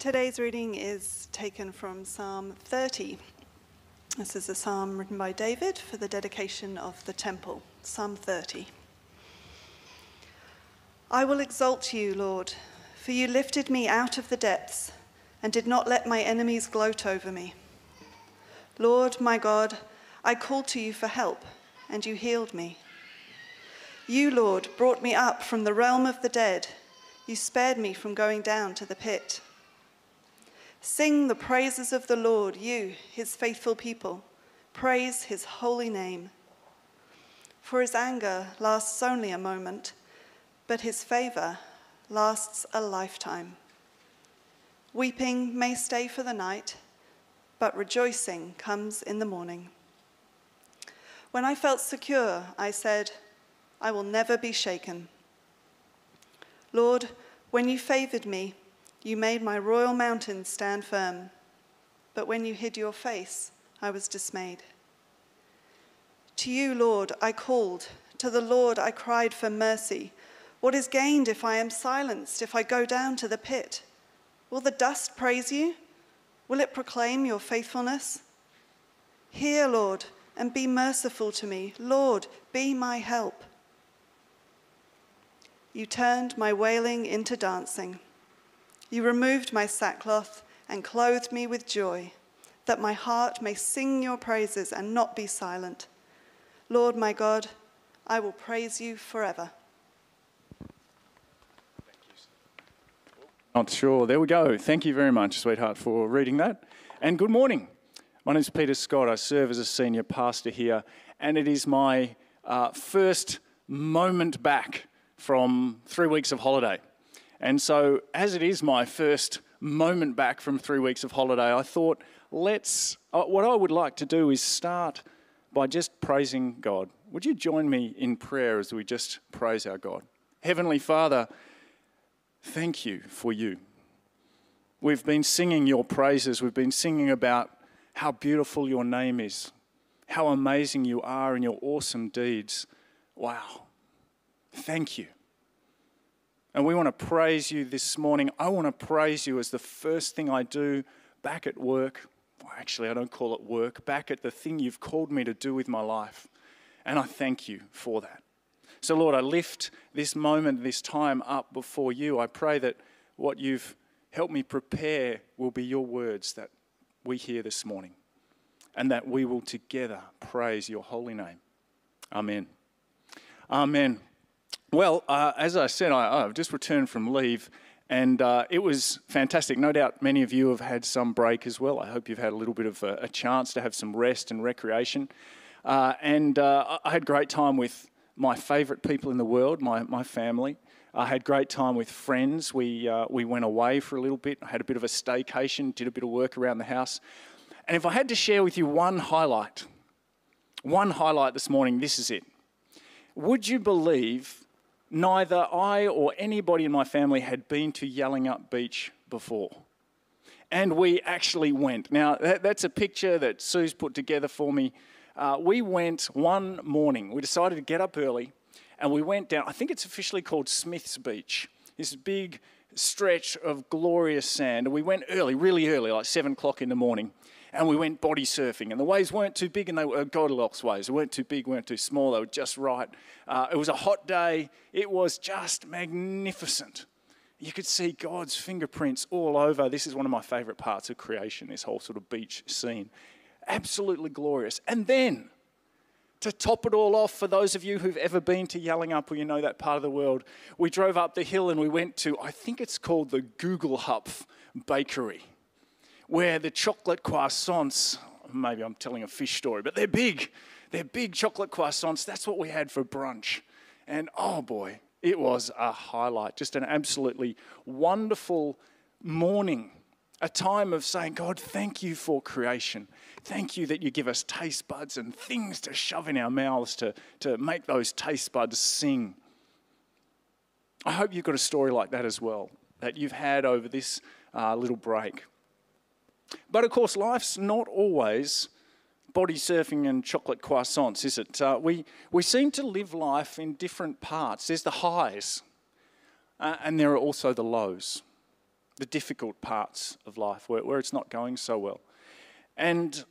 Today's reading is taken from Psalm 30. This is a psalm written by David for the dedication of the temple. Psalm 30. I will exalt you, Lord, for you lifted me out of the depths and did not let my enemies gloat over me. Lord, my God, I called to you for help, and you healed me. You, Lord, brought me up from the realm of the dead. You spared me from going down to the pit. Sing the praises of the Lord, you, his faithful people. Praise his holy name. For his anger lasts only a moment, but his favor lasts a lifetime. Weeping may stay for the night, but rejoicing comes in the morning. When I felt secure, I said, I will never be shaken. Lord, when you favored me, you made my royal mountains stand firm. But when you hid your face, I was dismayed. To you, Lord, I called. To the Lord I cried for mercy. What is gained if I am silenced, if I go down to the pit? Will the dust praise you? Will it proclaim your faithfulness? Hear, Lord, and be merciful to me. Lord, be my help. You turned my wailing into dancing. You removed my sackcloth and clothed me with joy, that my heart may sing your praises and not be silent. Lord my God, I will praise you forever. Not sure. There we go. Thank you very much, sweetheart, for reading that. And good morning. My name is Peter Scott. I serve as a senior pastor here, and it is my uh, first moment back from three weeks of holiday. And so, as it is my first moment back from three weeks of holiday, I thought, let's, uh, what I would like to do is start by just praising God. Would you join me in prayer as we just praise our God? Heavenly Father, Thank you for you. We've been singing your praises. We've been singing about how beautiful your name is, how amazing you are in your awesome deeds. Wow. Thank you. And we want to praise you this morning. I want to praise you as the first thing I do back at work. Well, actually, I don't call it work, back at the thing you've called me to do with my life. And I thank you for that. So, Lord, I lift this moment, this time up before you. I pray that what you've helped me prepare will be your words that we hear this morning and that we will together praise your holy name. Amen. Amen. Well, uh, as I said, I, have just returned from leave and uh, it was fantastic. No doubt many of you have had some break as well. I hope you've had a little bit of a, a chance to have some rest and recreation. Uh, and uh, I had great time with my favourite people in the world, my, my family. I had great time with friends. We, uh, we went away for a little bit, I had a bit of a staycation, did a bit of work around the house. And if I had to share with you one highlight, one highlight this morning, this is it. Would you believe neither I or anybody in my family had been to Yallingup Beach before? And we actually went. Now, that, that's a picture that Sue's put together for me uh, we went one morning. We decided to get up early and we went down. I think it's officially called Smith's Beach. This big stretch of glorious sand. And we went early, really early, like seven o'clock in the morning. And we went body surfing. And the waves weren't too big, and they were Goldilocks waves. They weren't too big, weren't too small. They were just right. Uh, it was a hot day. It was just magnificent. You could see God's fingerprints all over. This is one of my favorite parts of creation, this whole sort of beach scene absolutely glorious. And then, to top it all off, for those of you who've ever been to Yallingup or you know that part of the world, we drove up the hill and we went to, I think it's called the Googelhupf Bakery, where the chocolate croissants, maybe I'm telling a fish story, but they're big. They're big chocolate croissants. That's what we had for brunch. And oh boy, it was a highlight. Just an absolutely wonderful morning a time of saying, God, thank you for creation. Thank you that you give us taste buds and things to shove in our mouths to, to make those taste buds sing. I hope you've got a story like that as well, that you've had over this uh, little break. But of course, life's not always body surfing and chocolate croissants, is it? Uh, we, we seem to live life in different parts. There's the highs, uh, and there are also the lows. the difficult parts of life where, where it's not going so well. And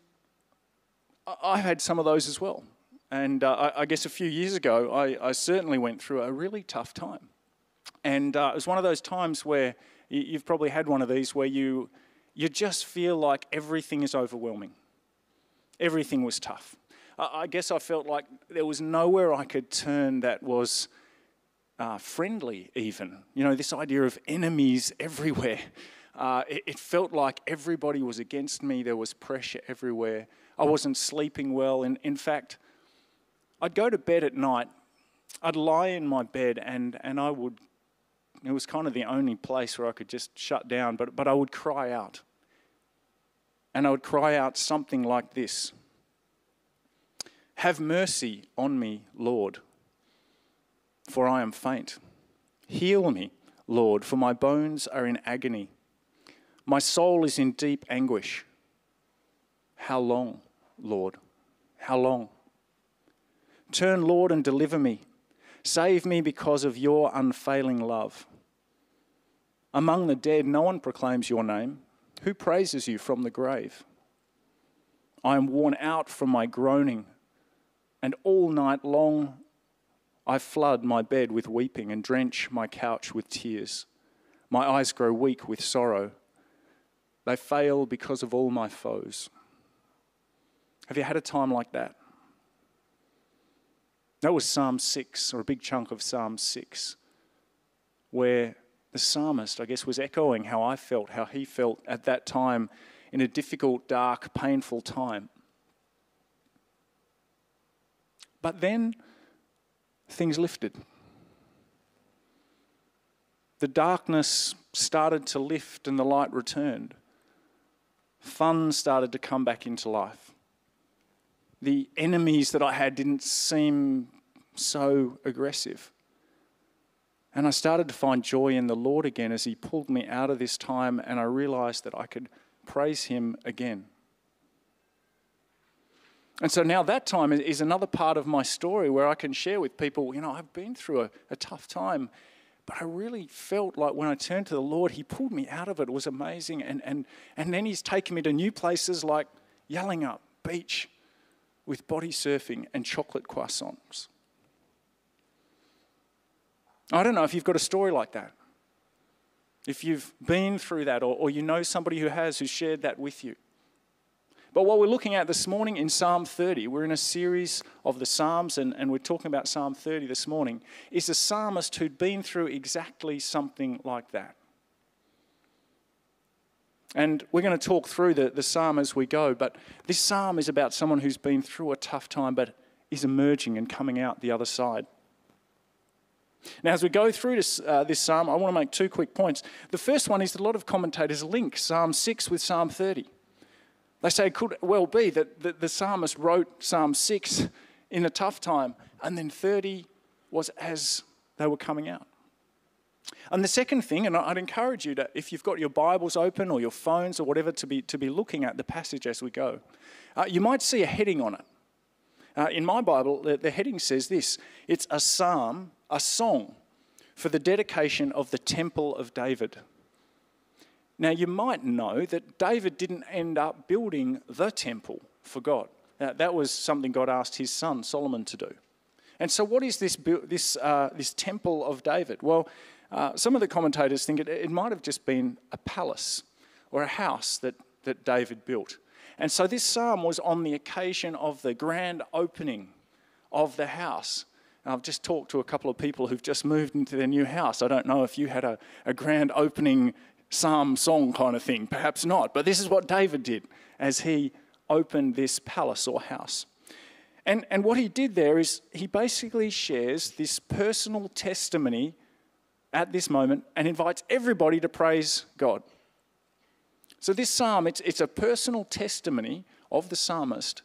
I've had some of those as well. And uh, I, I guess a few years ago, I, I certainly went through a really tough time. And uh, it was one of those times where you've probably had one of these where you, you just feel like everything is overwhelming. Everything was tough. I, guess I felt like there was nowhere I could turn that was uh, friendly, even. You know, this idea of enemies everywhere. Uh, it, it felt like everybody was against me. There was pressure everywhere. I wasn't sleeping well. And in fact, I'd go to bed at night, I'd lie in my bed, and, and I would, it was kind of the only place where I could just shut down, but, but I would cry out. And I would cry out something like this Have mercy on me, Lord, for I am faint. Heal me, Lord, for my bones are in agony. My soul is in deep anguish. How long, Lord? How long? Turn, Lord, and deliver me. Save me because of your unfailing love. Among the dead, no one proclaims your name. Who praises you from the grave? I am worn out from my groaning, and all night long I flood my bed with weeping and drench my couch with tears. My eyes grow weak with sorrow. They fail because of all my foes. Have you had a time like that? That was Psalm 6, or a big chunk of Psalm 6, where the psalmist, I guess, was echoing how I felt, how he felt at that time in a difficult, dark, painful time. But then things lifted. The darkness started to lift and the light returned. Fun started to come back into life the enemies that I had didn't seem so aggressive. And I started to find joy in the Lord again as He pulled me out of this time, and I realized that I could praise Him again. And so now that time is another part of my story where I can share with people, you know, I've been through a, a tough time, but I really felt like when I turned to the Lord, He pulled me out of it. It was amazing. And, and, and then He's taken me to new places like Yallingup Beach with body surfing and chocolate croissants. I don't know if you've got a story like that. If you've been through that, or, or you know somebody who has, who shared that with you. But what we're looking at this morning in Psalm 30, we're in a series of the Psalms, and, and we're talking about Psalm 30 this morning, is a psalmist who'd been through exactly something like that. And we're going to talk through the, the psalm as we go, but this psalm is about someone who's been through a tough time but is emerging and coming out the other side. Now, as we go through this, uh, this psalm, I want to make two quick points. The first one is that a lot of commentators link Psalm 6 with Psalm 30. They say it could well be that the, the psalmist wrote Psalm 6 in a tough time, and then 30 was as they were coming out. And the second thing, and I'd encourage you to, if you've got your Bibles open or your phones or whatever, to be, to be looking at the passage as we go. Uh, you might see a heading on it. Uh, in my Bible, the, the heading says this it's a psalm, a song for the dedication of the temple of David. Now, you might know that David didn't end up building the temple for God. Now, that was something God asked his son Solomon to do. And so, what is this, this, uh, this temple of David? Well, uh, some of the commentators think it, it might have just been a palace or a house that, that David built. And so this psalm was on the occasion of the grand opening of the house. I've just talked to a couple of people who've just moved into their new house. I don't know if you had a, a grand opening psalm song kind of thing, perhaps not, but this is what David did as he opened this palace or house. And, and what he did there is he basically shares this personal testimony at this moment and invites everybody to praise God. So, this psalm, it's, it's a personal testimony of the psalmist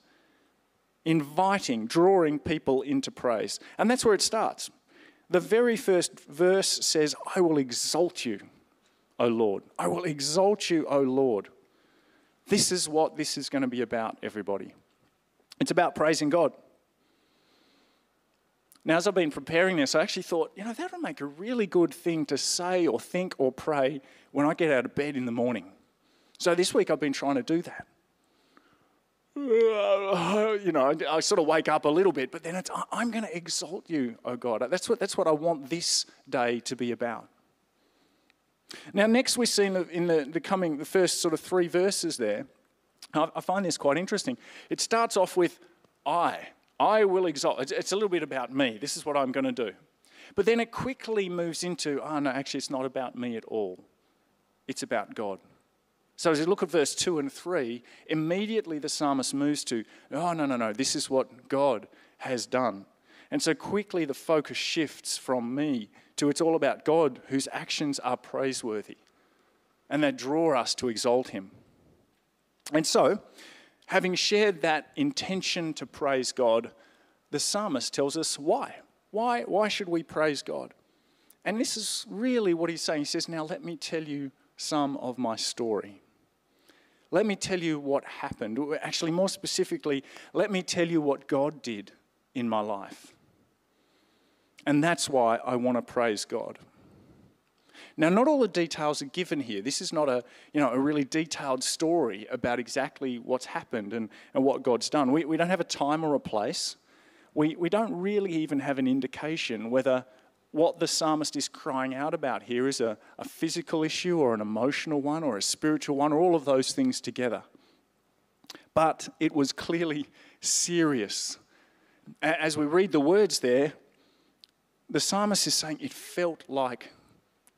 inviting, drawing people into praise. And that's where it starts. The very first verse says, I will exalt you, O Lord. I will exalt you, O Lord. This is what this is going to be about, everybody. It's about praising God. Now, as I've been preparing this, I actually thought, you know, that would make a really good thing to say or think or pray when I get out of bed in the morning. So this week I've been trying to do that. You know, I sort of wake up a little bit, but then it's, I'm going to exalt you, oh God. That's what, that's what I want this day to be about. Now, next we see in the, in the, the coming, the first sort of three verses there, I, find this quite interesting. It starts off with, I. I will exalt. It's, it's a little bit about me. This is what I'm going to do. But then it quickly moves into, oh no, actually, it's not about me at all. It's about God. So as you look at verse 2 and 3, immediately the psalmist moves to, oh, no, no, no, this is what God has done. And so quickly the focus shifts from me to it's all about God whose actions are praiseworthy and that draw us to exalt him. And so, having shared that intention to praise God, the psalmist tells us why. Why, why should we praise God? And this is really what he's saying. He says, Now let me tell you some of my story. Let me tell you what happened. Actually, more specifically, let me tell you what God did in my life. And that's why I want to praise God. Now, not all the details are given here. This is not a, you know, a really detailed story about exactly what's happened and, and what God's done. We, we don't have a time or a place. We, we don't really even have an indication whether what the psalmist is crying out about here is a, a physical issue or an emotional one or a spiritual one or all of those things together. But it was clearly serious. As we read the words there, the psalmist is saying it felt like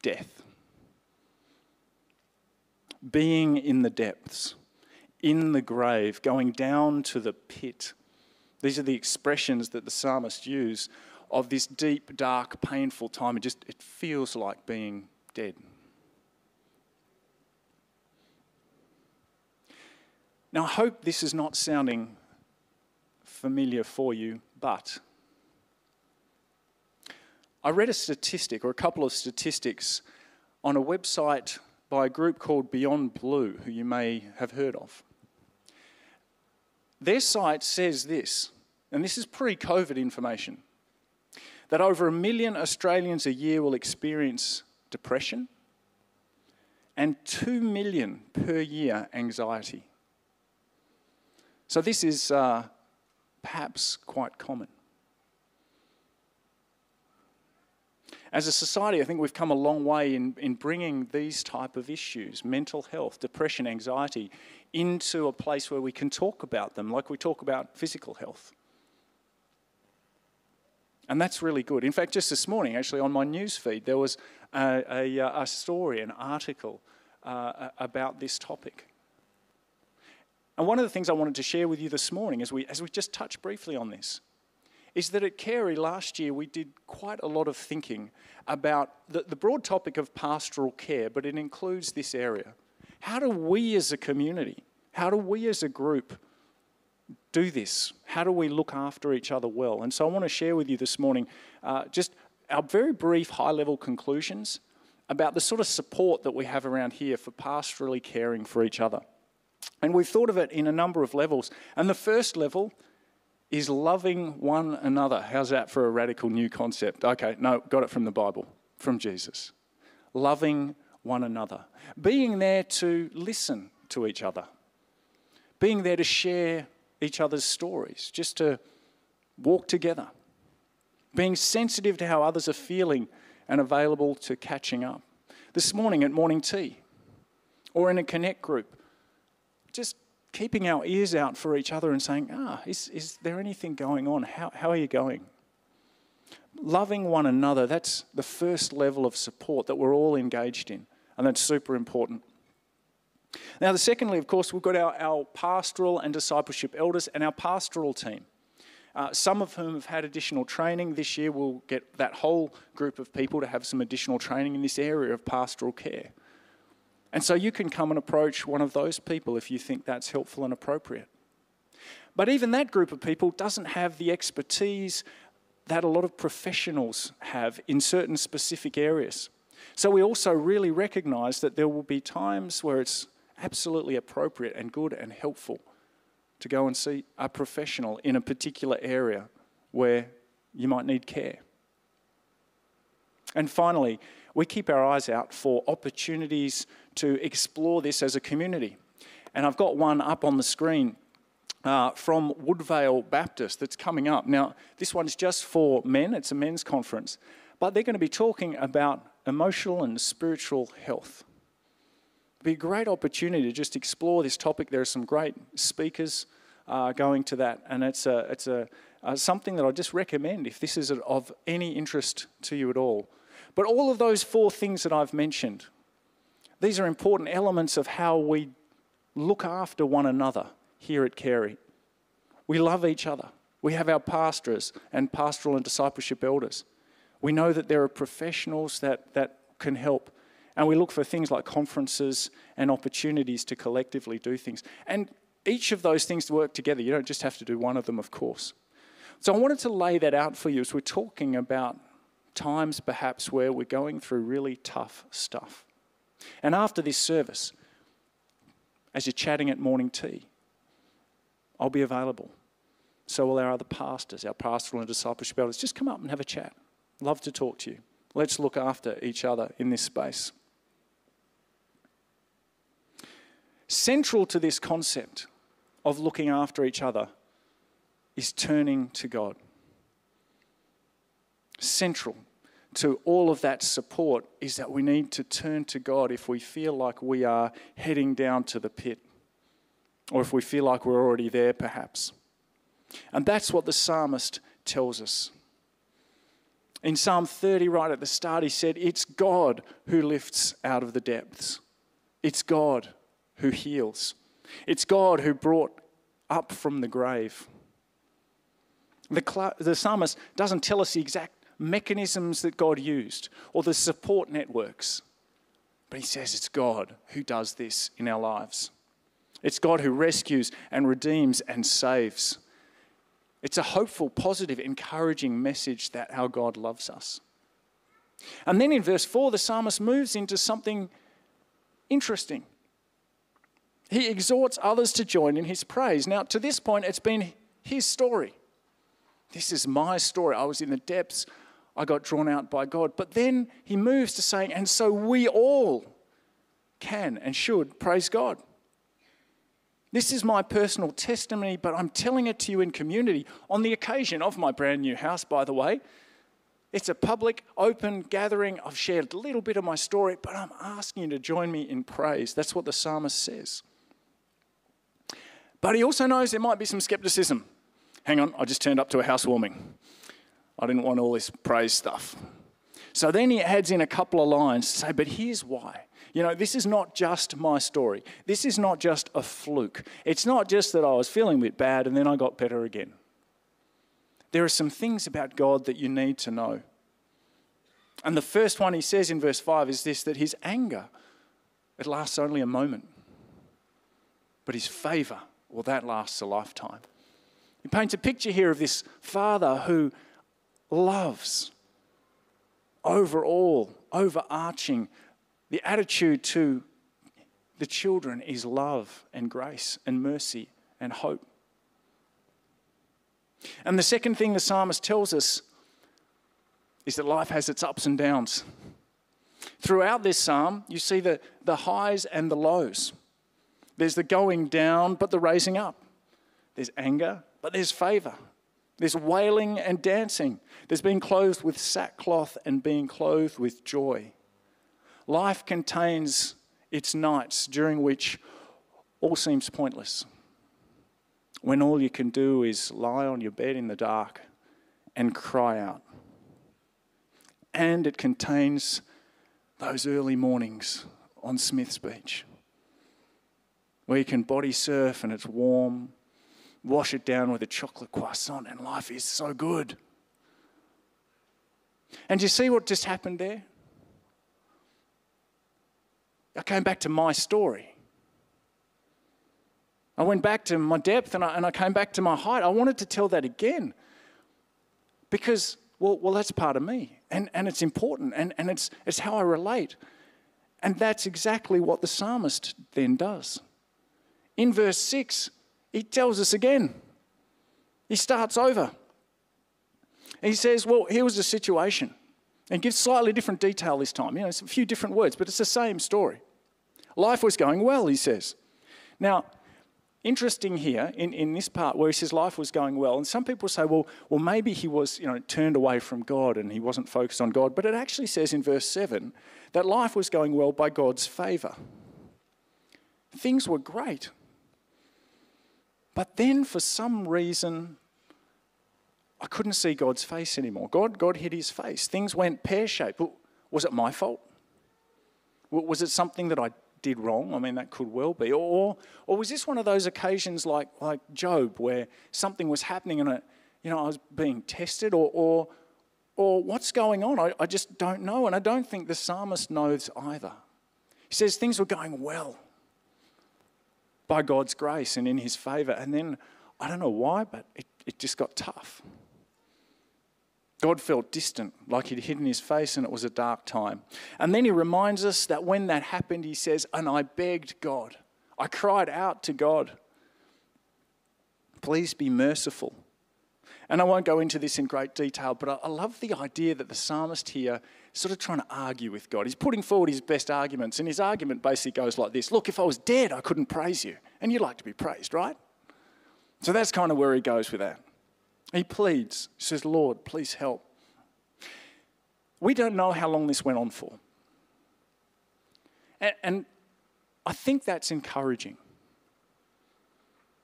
death. Being in the depths, in the grave, going down to the pit. These are the expressions that the psalmist used of this deep, dark, painful time. It just it feels like being dead. Now, I hope this is not sounding familiar for you, but I read a statistic or a couple of statistics on a website by a group called Beyond Blue, who you may have heard of. Their site says this, and this is pre COVID information that over a million Australians a year will experience depression and 2 million per year anxiety. So, this is uh, perhaps quite common. As a society, I think we've come a long way in, in bringing these type of issues, mental health, depression, anxiety, into a place where we can talk about them like we talk about physical health. And that's really good. In fact, just this morning, actually, on my news feed, there was a, a, uh, a story, an article uh, about this topic. And one of the things I wanted to share with you this morning, as we, as we just touched briefly on this, is that at Carey last year we did quite a lot of thinking about the, the broad topic of pastoral care, but it includes this area. How do we as a community, how do we as a group do this? How do we look after each other well? And so I want to share with you this morning uh, just our very brief high level conclusions about the sort of support that we have around here for pastorally caring for each other. And we've thought of it in a number of levels. And the first level is loving one another. How's that for a radical new concept? Okay, no, got it from the Bible, from Jesus. Loving one another. Being there to listen to each other. Being there to share each other's stories, just to walk together, being sensitive to how others are feeling and available to catching up. This morning at morning tea or in a connect group, just keeping our ears out for each other and saying, ah, is, is there anything going on? How, how are you going? Loving one another, that's the first level of support that we're all engaged in, and that's super important. Now, the secondly, of course, we've got our, our pastoral and discipleship elders and our pastoral team. Uh, some of whom have had additional training. This year, we'll get that whole group of people to have some additional training in this area of pastoral care. And so you can come and approach one of those people if you think that's helpful and appropriate. But even that group of people doesn't have the expertise that a lot of professionals have in certain specific areas. So we also really recognize that there will be times where it's absolutely appropriate and good and helpful to go and see a professional in a particular area where you might need care. And finally, we keep our eyes out for opportunities to explore this as a community. And I've got one up on the screen uh, from Woodvale Baptist that's coming up. Now, this one's just for men, it's a men's conference, but they're going to be talking about emotional and spiritual health. Be a great opportunity to just explore this topic. There are some great speakers uh, going to that, and it's, a, it's a, uh, something that I just recommend if this is of any interest to you at all. But all of those four things that I've mentioned, these are important elements of how we look after one another here at Carey. We love each other. We have our pastors and pastoral and discipleship elders. We know that there are professionals that, that can help. And we look for things like conferences and opportunities to collectively do things. And each of those things work together. You don't just have to do one of them, of course. So I wanted to lay that out for you as we're talking about times perhaps where we're going through really tough stuff. And after this service, as you're chatting at morning tea, I'll be available. So will our other pastors, our pastoral and discipleship elders. Just come up and have a chat. Love to talk to you. Let's look after each other in this space. Central to this concept of looking after each other is turning to God. Central to all of that support is that we need to turn to God if we feel like we are heading down to the pit or if we feel like we're already there, perhaps. And that's what the psalmist tells us. In Psalm 30, right at the start, he said, It's God who lifts out of the depths. It's God who heals. It's God who brought up from the grave. The, the psalmist doesn't tell us the exact mechanisms that God used or the support networks, but he says it's God who does this in our lives. It's God who rescues and redeems and saves. It's a hopeful, positive, encouraging message that our God loves us. And then in verse 4, the psalmist moves into something interesting. He exhorts others to join in his praise. Now, to this point, it's been his story. This is my story. I was in the depths, I got drawn out by God. But then he moves to saying, and so we all can and should praise God. This is my personal testimony, but I'm telling it to you in community on the occasion of my brand new house, by the way. It's a public, open gathering. I've shared a little bit of my story, but I'm asking you to join me in praise. That's what the psalmist says. But he also knows there might be some skepticism. Hang on, I just turned up to a housewarming. I didn't want all this praise stuff. So then he adds in a couple of lines to say, but here's why. You know, this is not just my story. This is not just a fluke. It's not just that I was feeling a bit bad and then I got better again. There are some things about God that you need to know. And the first one he says in verse 5 is this that his anger, it lasts only a moment. But his favor, well, that lasts a lifetime. He paints a picture here of this father who loves overall, overarching, the attitude to the children is love and grace and mercy and hope. And the second thing the psalmist tells us is that life has its ups and downs. Throughout this psalm, you see the, the highs and the lows. There's the going down, but the raising up. There's anger, but there's favor. There's wailing and dancing. There's being clothed with sackcloth and being clothed with joy. Life contains its nights during which all seems pointless. When all you can do is lie on your bed in the dark and cry out. And it contains those early mornings on Smith's Beach where you can body surf and it's warm, wash it down with a chocolate croissant, and life is so good. And do you see what just happened there? I came back to my story. I went back to my depth and I, and I came back to my height. I wanted to tell that again because, well, well that's part of me and, and it's important and, and it's, it's how I relate. And that's exactly what the psalmist then does. In verse 6, he tells us again. He starts over. He says, Well, here was the situation. And gives slightly different detail this time. You know, it's a few different words, but it's the same story. Life was going well, he says. Now, interesting here in, in this part where he says life was going well, and some people say, well, well, maybe he was you know, turned away from God and he wasn't focused on God. But it actually says in verse 7 that life was going well by God's favour. Things were great. But then, for some reason, I couldn't see God's face anymore. God, God hid his face. Things went pear shaped. Was it my fault? Was it something that I did wrong? I mean, that could well be. Or, or was this one of those occasions like, like Job where something was happening and it, you know, I was being tested? Or, or, or what's going on? I, I just don't know. And I don't think the psalmist knows either. He says things were going well by God's grace and in his favor. And then, I don't know why, but it, it just got tough. God felt distant, like he'd hidden his face and it was a dark time. And then he reminds us that when that happened, he says, And I begged God. I cried out to God, Please be merciful. And I won't go into this in great detail, but I love the idea that the psalmist here sort of trying to argue with God. He's putting forward his best arguments, and his argument basically goes like this Look, if I was dead, I couldn't praise you. And you like to be praised, right? So that's kind of where he goes with that. He pleads, he says, Lord, please help. We don't know how long this went on for. And, and I think that's encouraging.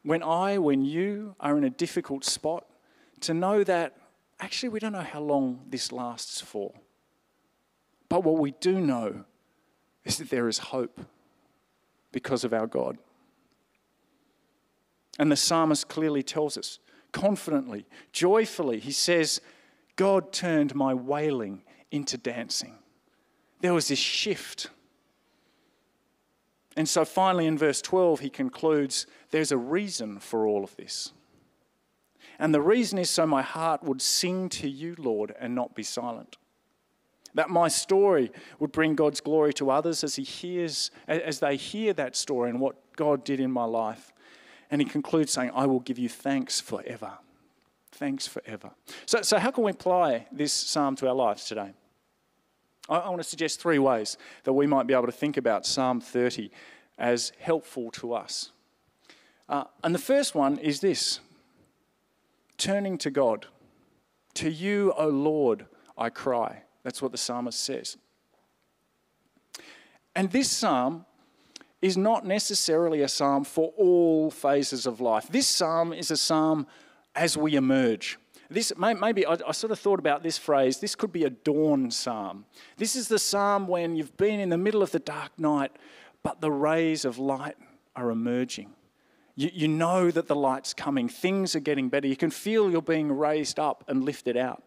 When I, when you are in a difficult spot, to know that actually we don't know how long this lasts for. But what we do know is that there is hope because of our God. And the psalmist clearly tells us confidently, joyfully. He says, God turned my wailing into dancing. There was this shift. And so finally, in verse 12, he concludes there's a reason for all of this. And the reason is so my heart would sing to you, Lord, and not be silent. That my story would bring God's glory to others as he hears, as they hear that story and what God did in my life. And he concludes saying, I will give you thanks forever. Thanks forever. So, so how can we apply this psalm to our lives today? I, I want to suggest three ways that we might be able to think about Psalm 30 as helpful to us. Uh, and the first one is this turning to God. To you, O Lord, I cry. That's what the psalmist says. And this psalm is not necessarily a psalm for all phases of life. This psalm is a psalm as we emerge. This maybe I, I, sort of thought about this phrase. This could be a dawn psalm. This is the psalm when you've been in the middle of the dark night, but the rays of light are emerging. You, you know that the light's coming. Things are getting better. You can feel you're being raised up and lifted out.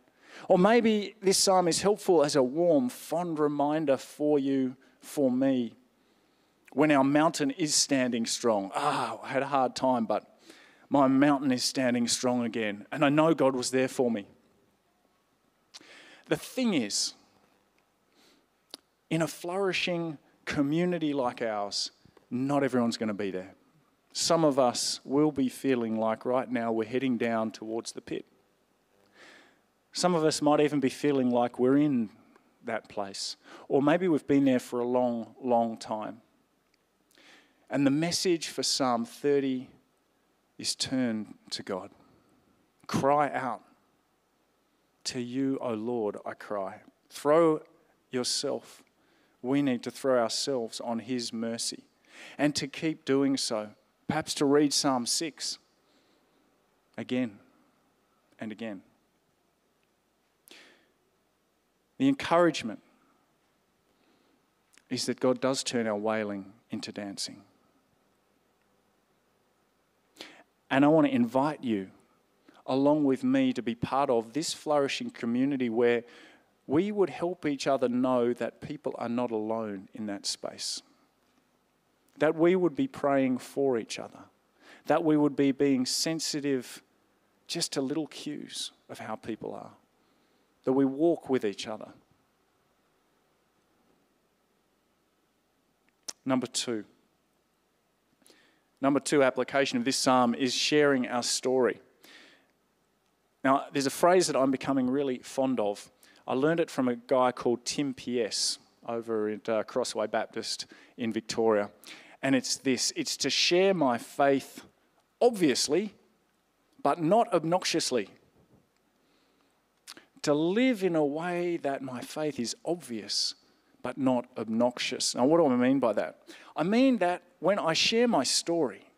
Or maybe this psalm is helpful as a warm, fond reminder for you, for me, when our mountain is standing strong. Ah, I had a hard time, but my mountain is standing strong again. And I know God was there for me. The thing is, in a flourishing community like ours, not everyone's going to be there. Some of us will be feeling like right now we're heading down towards the pit. Some of us might even be feeling like we're in that place. Or maybe we've been there for a long, long time. And the message for Psalm 30 is turn to God. Cry out. To you, O Lord, I cry. Throw yourself. We need to throw ourselves on His mercy. And to keep doing so, perhaps to read Psalm 6 again and again. The encouragement is that God does turn our wailing into dancing. And I want to invite you, along with me, to be part of this flourishing community where we would help each other know that people are not alone in that space. That we would be praying for each other. That we would be being sensitive just to little cues of how people are. That we walk with each other. Number two, Number two application of this psalm is sharing our story. Now, there's a phrase that I'm becoming really fond of. I learned it from a guy called Tim P.S. over at uh, Crossway Baptist in Victoria. And it's this it's to share my faith, obviously, but not obnoxiously. To live in a way that my faith is obvious, but not obnoxious. Now, what do I mean by that? I mean that when I share my story,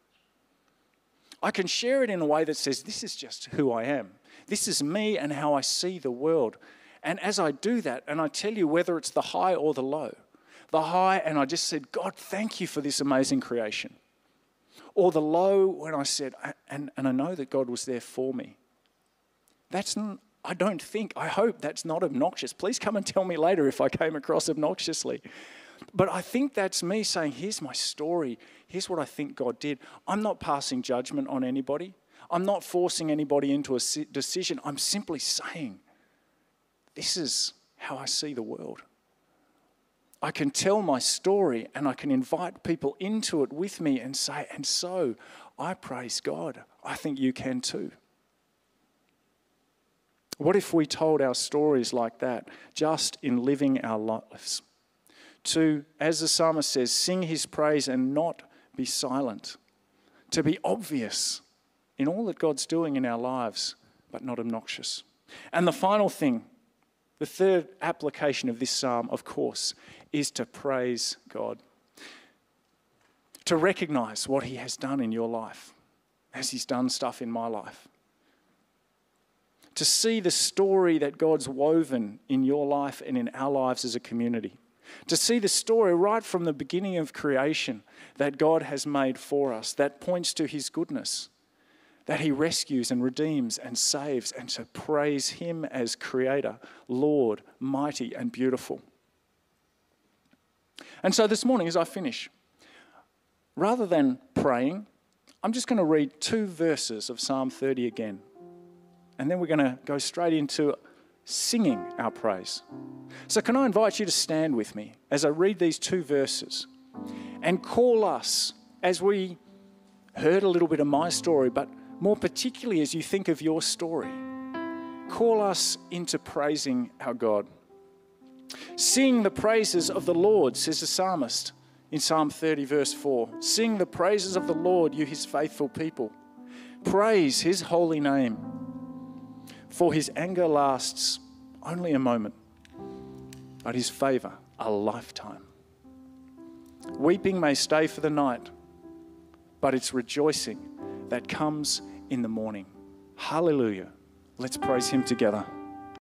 I can share it in a way that says, This is just who I am. This is me and how I see the world. And as I do that, and I tell you whether it's the high or the low, the high, and I just said, God, thank you for this amazing creation. Or the low, when I said, and, and I know that God was there for me. That's, I don't think, I hope that's not obnoxious. Please come and tell me later if I came across obnoxiously. But I think that's me saying, here's my story. Here's what I think God did. I'm not passing judgment on anybody. I'm not forcing anybody into a decision. I'm simply saying, this is how I see the world. I can tell my story and I can invite people into it with me and say, and so I praise God. I think you can too. What if we told our stories like that just in living our lives? To, as the psalmist says, sing his praise and not be silent. To be obvious in all that God's doing in our lives, but not obnoxious. And the final thing, the third application of this psalm, of course, is to praise God. To recognize what he has done in your life, as he's done stuff in my life to see the story that God's woven in your life and in our lives as a community. To see the story right from the beginning of creation that God has made for us that points to his goodness, that he rescues and redeems and saves, and to praise him as creator, Lord, mighty and beautiful. And so this morning, as I finish, rather than praying, I'm just going to read two verses of Psalm 30 again and then we're going to go straight into singing our praise. So, can I invite you to stand with me as I read these two verses and call us as we heard a little bit of my story, but more particularly as you think of your story, call us into praising our God. Sing the praises of the Lord, says the psalmist in Psalm 30, verse 4. Sing the praises of the Lord, you his faithful people. Praise his holy name for his anger lasts only a moment, but his favor a lifetime. Weeping may stay for the night, but it's rejoicing that comes in the morning. Hallelujah. Let's praise him together.